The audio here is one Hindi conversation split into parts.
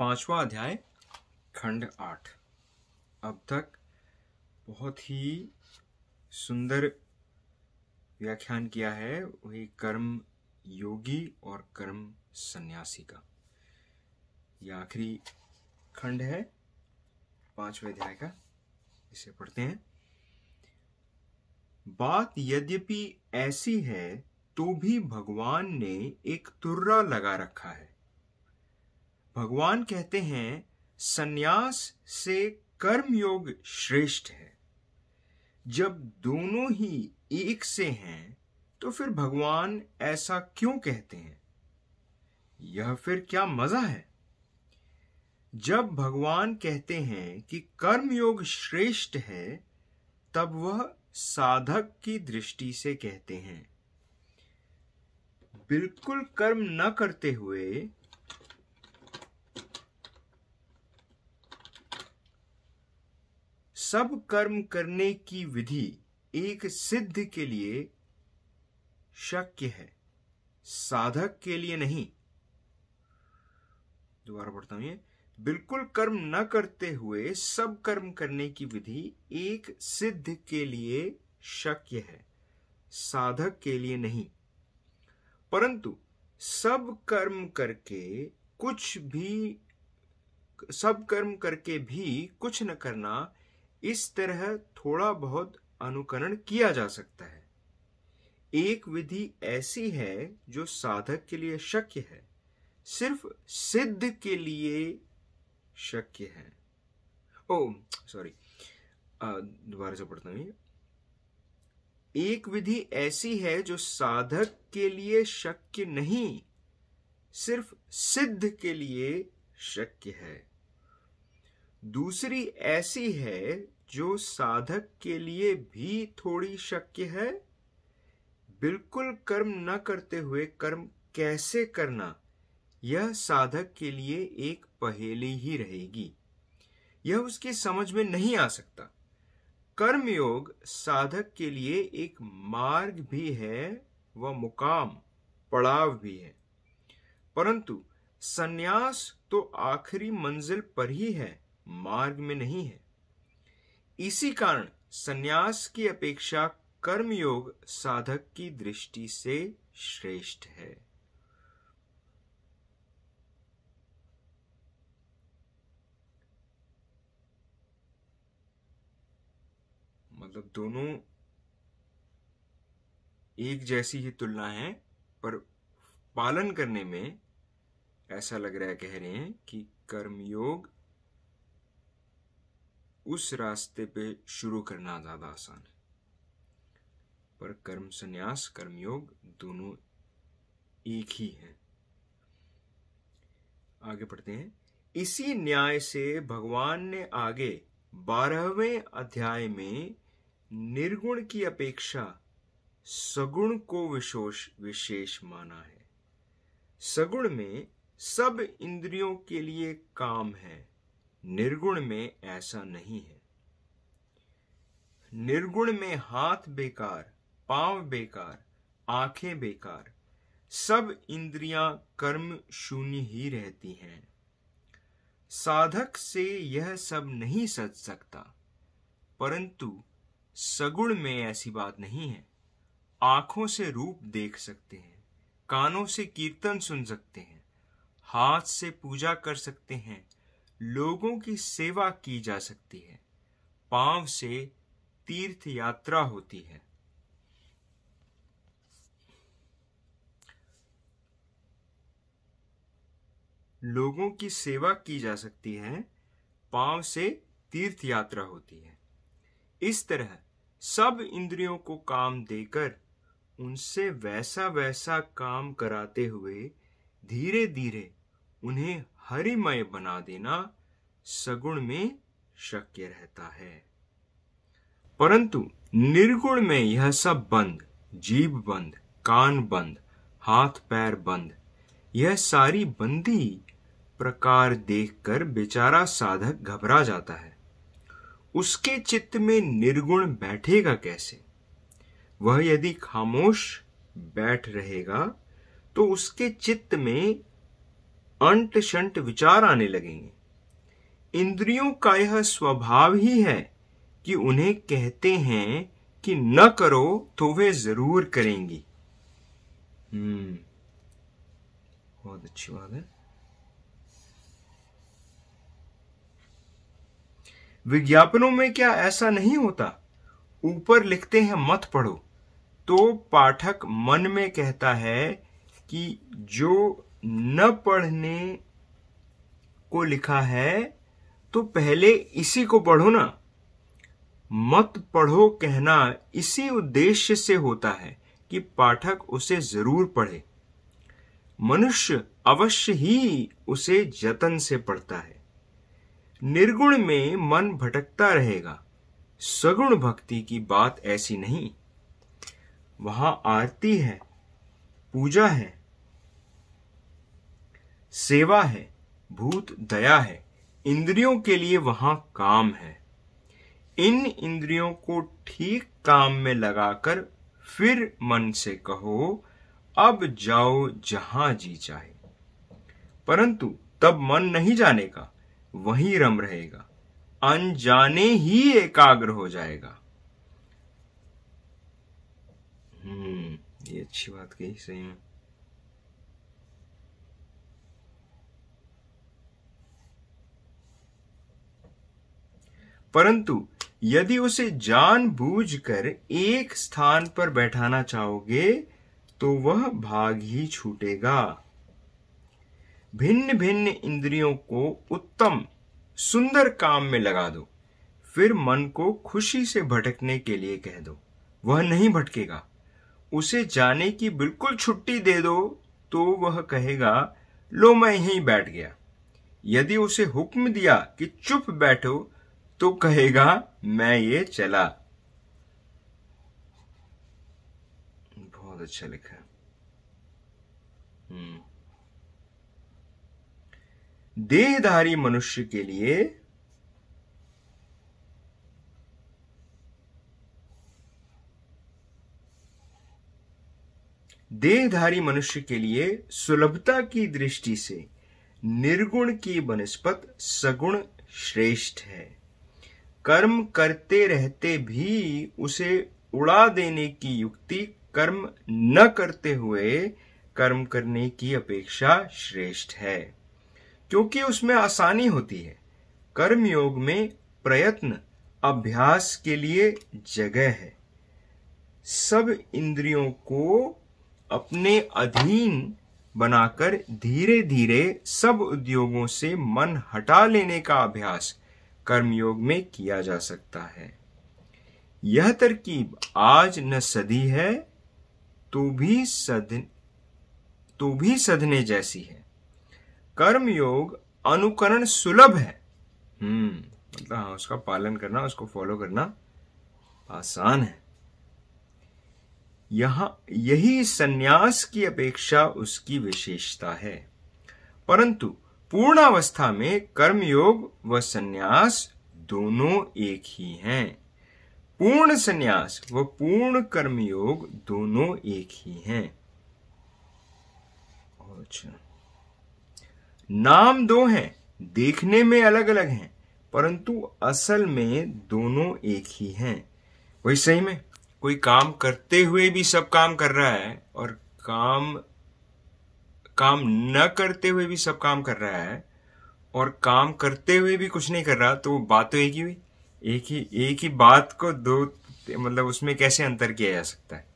पांचवा अध्याय, खंड आठ। अब तक बहुत ही सुंदर व्याख्यान किया है वही कर्म योगी और कर्म सन्यासी का। यह आखिरी खंड है, पाँचवें अध्याय का। इसे पढ़ते हैं। बात यद्यपि ऐसी है तो भी भगवान ने एक तुर्रा लगा रखा है। भगवान कहते हैं, सन्यास से कर्मयोग श्रेष्ठ है। जब दोनों ही एक से हैं तो फिर भगवान ऐसा क्यों कहते हैं? यह फिर क्या मज़ा है? जब भगवान कहते हैं कि कर्मयोग श्रेष्ठ है, तब वह साधक की दृष्टि से कहते हैं। बिल्कुल कर्म न करते हुए सब कर्म करने की विधि एक सिद्ध के लिए शक्य है, साधक के लिए नहीं। दोबारा पढ़ता हूँ ये। बिल्कुल कर्म न करते हुए सब कर्म करने की विधि एक सिद्ध के लिए शक्य है, साधक के लिए नहीं। परंतु सब कर्म करके कुछ भी, सब कर्म करके भी कुछ न करना इस तरह थोड़ा बहुत अनुकरण किया जा सकता है। एक विधि ऐसी है जो साधक के लिए शक्य है, सिर्फ़ सिद्ध के लिए शक्य है। ओ सॉरी दोबारा से पढ़ता हूँ एक विधि ऐसी है जो साधक के लिए शक्य नहीं, सिर्फ़ सिद्ध के लिए शक्य है। दूसरी ऐसी है जो साधक के लिए भी थोड़ी शक्य है। बिल्कुल कर्म न करते हुए कर्म कैसे करना, यह साधक के लिए एक पहेली ही रहेगी। यह उसकी समझ में नहीं आ सकता। कर्मयोग साधक के लिए एक मार्ग भी है व मुकाम, पड़ाव भी है। परंतु सन्यास तो आखिरी मंजिल पर ही है। मार्ग में नहीं है। इसी कारण सन्यास की अपेक्षा कर्मयोग साधक की दृष्टि से श्रेष्ठ है। मतलब दोनों एक जैसी ही तुलना है, पर पालन करने में ऐसा लग रहा है, कह रहे हैं कि कर्मयोग उस रास्ते पे शुरू करना ज़्यादा आसान है। पर कर्म संन्यास कर्मयोग दोनों एक ही है। आगे पढ़ते हैं। इसी न्याय से भगवान ने आगे बारहवें अध्याय में निर्गुण की अपेक्षा सगुण को विशोष, विशेष माना है। सगुण में सब इंद्रियों के लिए काम है। निर्गुण में ऐसा नहीं है। निर्गुण में हाथ बेकार, पाँव बेकार, आँखें बेकार, सब इंद्रियाँ कर्म शून्य ही रहती हैं। साधक से यह सब नहीं सच सकता, परंतु सगुण में ऐसी बात नहीं है। आँखों से रूप देख सकते हैं, कानों से कीर्तन सुन सकते हैं, हाथ से पूजा कर सकते हैं लोगों की सेवा की जा सकती है। पाँव से तीर्थ यात्रा होती है। लोगों की सेवा की जा सकती है, पाँव से तीर्थ यात्रा होती है। इस तरह सब इंद्रियों को काम देकर, उनसे वैसा वैसा काम कराते हुए धीरे धीरे उन्हें हरिमय बना देना सगुण में शक्य रहता है। परंतु निर्गुण में यह सब बंद जीव बंद, कान बंद, हाथ पैर बंद, यह सारी बंदी प्रकार देखकर बेचारा साधक घबरा जाता है। उसके चित्त में निर्गुण बैठेगा कैसे? वह यदि खामोश बैठ रहेगा तो उसके चित्त में अंट शंट विचार आने लगेंगे। इंद्रियों का यह स्वभाव ही है कि उन्हें कहते हैं कि न करो तो वे ज़रूर करेंगी। हम्म। बहुत अच्छी बात है। विज्ञापनों में क्या ऐसा नहीं होता? ऊपर लिखते हैं, मत पढ़ो। तो पाठक मन में कहता है कि जो न पढ़ने को लिखा है तो पहले इसी को पढ़ो ना। मत पढ़ो कहना इसी उद्देश्य से होता है कि पाठक उसे ज़रूर पढ़े। मनुष्य अवश्य ही उसे जतन से पढ़ता है। निर्गुण में मन भटकता रहेगा। सगुण भक्ति की बात ऐसी नहीं। वहाँ आरती है, पूजा है, सेवा है, भूत दया है। इंद्रियों के लिए वहाँ काम है। इन इंद्रियों को ठीक काम में लगाकर फिर मन से कहो, अब जाओ जहाँ जी चाहे। परंतु तब मन नहीं जानेगा, वहीं रम रहेगा। अनजाने ही एकाग्र हो जाएगा। हम्म ये अच्छी बात कही, सही में। परंतु यदि उसे जानबूझकर एक स्थान पर बैठाना चाहोगे तो वह भाग ही छूटेगा। भिन्न भिन्न इंद्रियों को उत्तम, सुंदर काम में लगा दो। फिर मन को खुशी से भटकने के लिए कह दो। वह नहीं भटकेगा। उसे जाने की बिल्कुल छुट्टी दे दो तो वह कहेगा, लो, मैं यहीं बैठ गया। यदि उसे हुक्म दिया कि चुप बैठो तो कहेगा, मैं ये चला। बहुत अच्छा लिखा है। हम्म। देहधारी मनुष्य के लिए देहधारी मनुष्य के लिए सुलभता की दृष्टि से निर्गुण की बनस्पत सगुण श्रेष्ठ है। कर्म करते रहते भी उसे उड़ा देने की युक्ति कर्म न करते हुए कर्म करने की अपेक्षा श्रेष्ठ है, क्योंकि उसमें आसानी होती है। कर्म योग में प्रयत्न अभ्यास के लिए जगह है। सब इंद्रियों को अपने अधीन बनाकर धीरे धीरे सब उद्योगों से मन हटा लेने का अभ्यास कर्मयोग में किया जा सकता है। यह तरकीब आज न सदी है तो भी सद तो भी सदने जैसी है। कर्मयोग अनुकरण सुलभ है। हम्म मतलब हाँ उसका पालन करना, उसको फॉलो करना आसान है। यहाँ, यही सन्यास की अपेक्षा उसकी विशेषता है। परंतु पूर्णावस्था में कर्मयोग व संन्यास दोनों एक ही हैं। पूर्ण संन्यास व पूर्ण कर्मयोग दोनों एक ही हैं। अच्छा। नाम दो हैं, देखने में अलग अलग हैं, परंतु असल में दोनों एक ही हैं। वही सही में, कोई काम करते हुए भी सब काम कर रहा है और काम काम न करते हुए भी सब काम कर रहा है और काम करते हुए भी कुछ नहीं कर रहा तो बात तो एक ही हुई। एक ही एक ही बात को दो मतलब उसमें कैसे अंतर किया जा सकता है?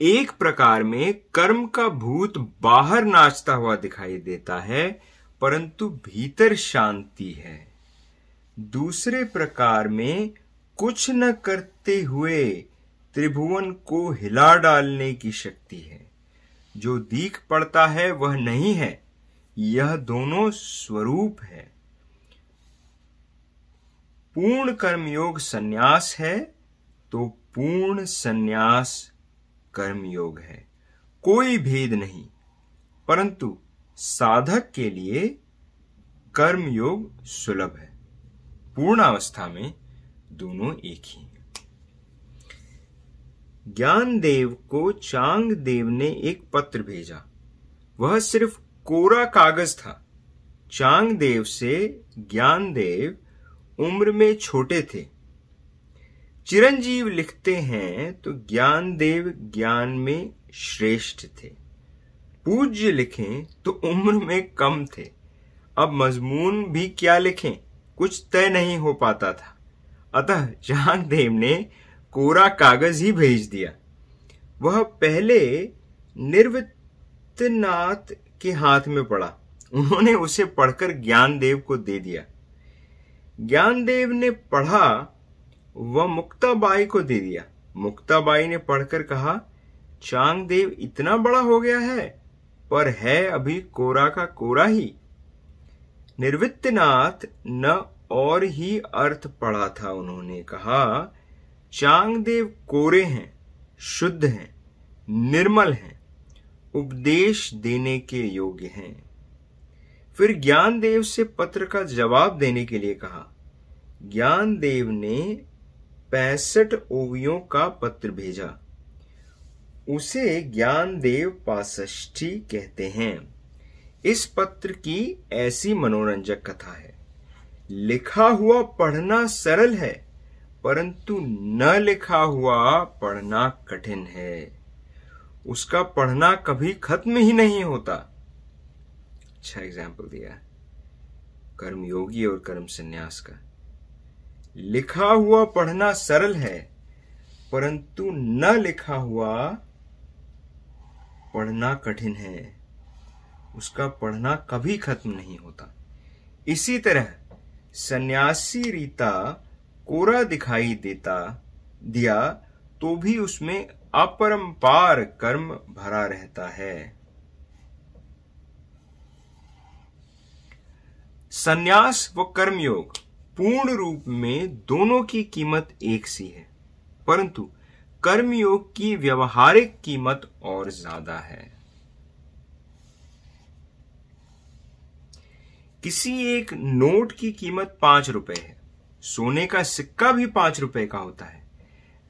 एक प्रकार में कर्म का भूत बाहर नाचता हुआ दिखाई देता है, परंतु भीतर शांति है। दूसरे प्रकार में कुछ न करते हुए त्रिभुवन को हिला डालने की शक्ति है। जो दीख पड़ता है, वह नहीं है। यह दोनों स्वरूप है। पूर्ण कर्मयोग सन्यास है तो पूर्ण सन्यास कर्मयोग है। कोई भेद नहीं। परंतु साधक के लिए कर्मयोग सुलभ है। पूर्ण अवस्था में दोनों एक ही। ज्ञानदेव को चांग देव ने एक पत्र भेजा। वह सिर्फ़ कोरा कागज़ था। चांग देव से ज्ञानदेव उम्र में छोटे थे। चिरंजीव लिखते हैं तो ज्ञानदेव ज्ञान में श्रेष्ठ थे। पूज्य लिखें तो उम्र में कम थे। अब मजमून भी क्या लिखें? कुछ तय नहीं हो पाता था। अतः चांगदेव ने कोरा कागज़ ही भेज दिया। वह पहले निर्वृत्तनाथ के हाथ में पड़ा। उन्होंने उसे पढ़कर ज्ञानदेव को दे दिया। ज्ञानदेव ने पढ़ा, वह मुक्ताबाई को दे दिया। मुक्ताबाई ने पढ़कर कहा, चांगदेव इतना बड़ा हो गया है, पर है अभी कोरा का कोरा ही। निर्वित्तनाथ न और ही अर्थ पढ़ा था उन्होंने। कहा चांगदेव कोरे हैं, शुद्ध हैं, निर्मल हैं, उपदेश देने के योग्य हैं। फिर ज्ञानदेव से पत्र का जवाब देने के लिए कहा, ज्ञानदेव ने पैंसठ ओवियों का पत्र भेजा। उसे ज्ञानदेव पासष्ठी कहते हैं। इस पत्र की ऐसी मनोरंजक कथा है। लिखा हुआ पढ़ना सरल है परंतु न लिखा हुआ पढ़ना कठिन है। उसका पढ़ना कभी खत्म ही नहीं होता। अच्छा एग्ज़ाम्पल दिया। कर्म योगी और कर्म संन्यास का। लिखा हुआ पढ़ना सरल है, परंतु न लिखा हुआ पढ़ना कठिन है। उसका पढ़ना कभी खत्म नहीं होता। इसी तरह सन्यासी रीता कोरा दिखाई देता, दिया तो भी उसमें अपरंपार कर्म भरा रहता है। सन्यास व कर्मयोग पूर्ण रूप में दोनों की कीमत एक सी है, परंतु कर्मयोग की व्यवहारिक कीमत और ज़्यादा है। किसी एक नोट की कीमत पाँच रुपए है सोने का सिक्का भी पाँच रुपए का होता है।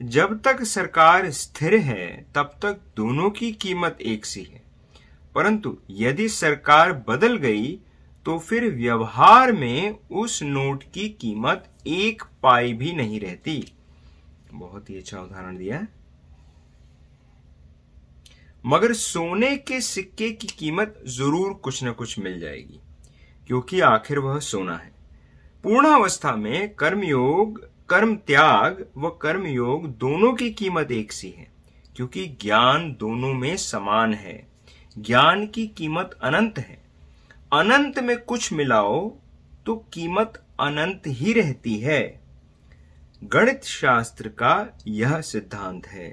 जब तक सरकार स्थिर है, तब तक दोनों की कीमत एक सी है। परंतु यदि सरकार बदल गई तो फिर व्यवहार में उस नोट की कीमत एक पाई भी नहीं रहती। बहुत ही अच्छा उदाहरण दिया। मगर सोने के सिक्के की कीमत ज़रूर कुछ न कुछ मिल जाएगी, क्योंकि आखिर वह सोना है। पूर्णावस्था में कर्मयोग कर्म त्याग व कर्मयोग दोनों की कीमत एक सी है, क्योंकि ज्ञान दोनों में समान है। ज्ञान की कीमत अनंत है। अनंत में कुछ मिलाओ तो कीमत अनंत ही रहती है। गणित शास्त्र का यह सिद्धांत है।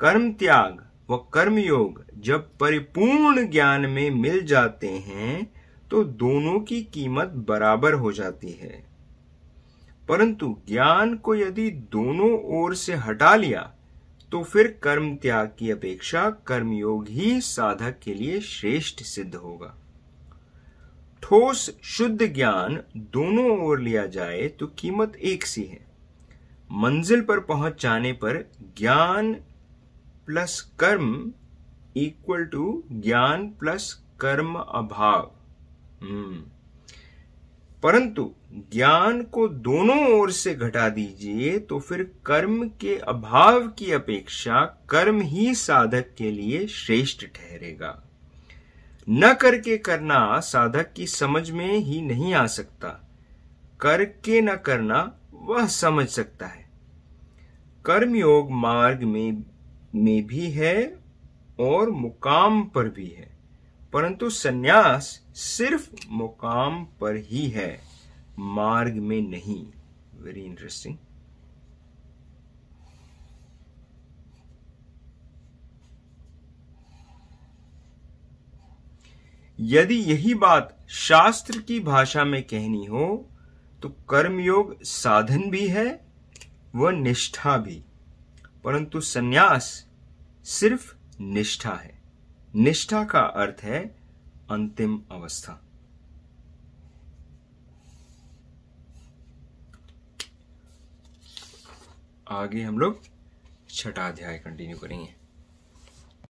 कर्म त्याग व कर्म योग जब परिपूर्ण ज्ञान में मिल जाते हैं तो दोनों की कीमत बराबर हो जाती है। परंतु ज्ञान को यदि दोनों ओर से हटा लिया तो फिर कर्म त्याग की अपेक्षा कर्मयोग ही साधक के लिए श्रेष्ठ सिद्ध होगा। ठोस, शुद्ध ज्ञान दोनों ओर लिया जाए तो कीमत एक सी है। मंजिल पर पहुँच जाने पर ज्ञान प्लस कर्म इक्वल टू ज्ञान प्लस कर्म अभाव। परंतु ज्ञान को दोनों ओर से घटा दीजिए तो फिर कर्म के अभाव की अपेक्षा कर्म ही साधक के लिए श्रेष्ठ ठहरेगा। न करके करना साधक की समझ में ही नहीं आ सकता। करके न करना वह समझ सकता है। कर्मयोग मार्ग में में भी है और मुकाम पर भी है। परंतु सन्यास सिर्फ़ मुकाम पर ही है, मार्ग में नहीं। वेरी इंटरेस्टिंग यदि यही बात शास्त्र की भाषा में कहनी हो तो कर्मयोग साधन भी है व निष्ठा भी। परंतु सन्यास सिर्फ़ निष्ठा है। निष्ठा का अर्थ है अंतिम अवस्था। आगे हम लोग छठा अध्याय कंटिन्यू करेंगे।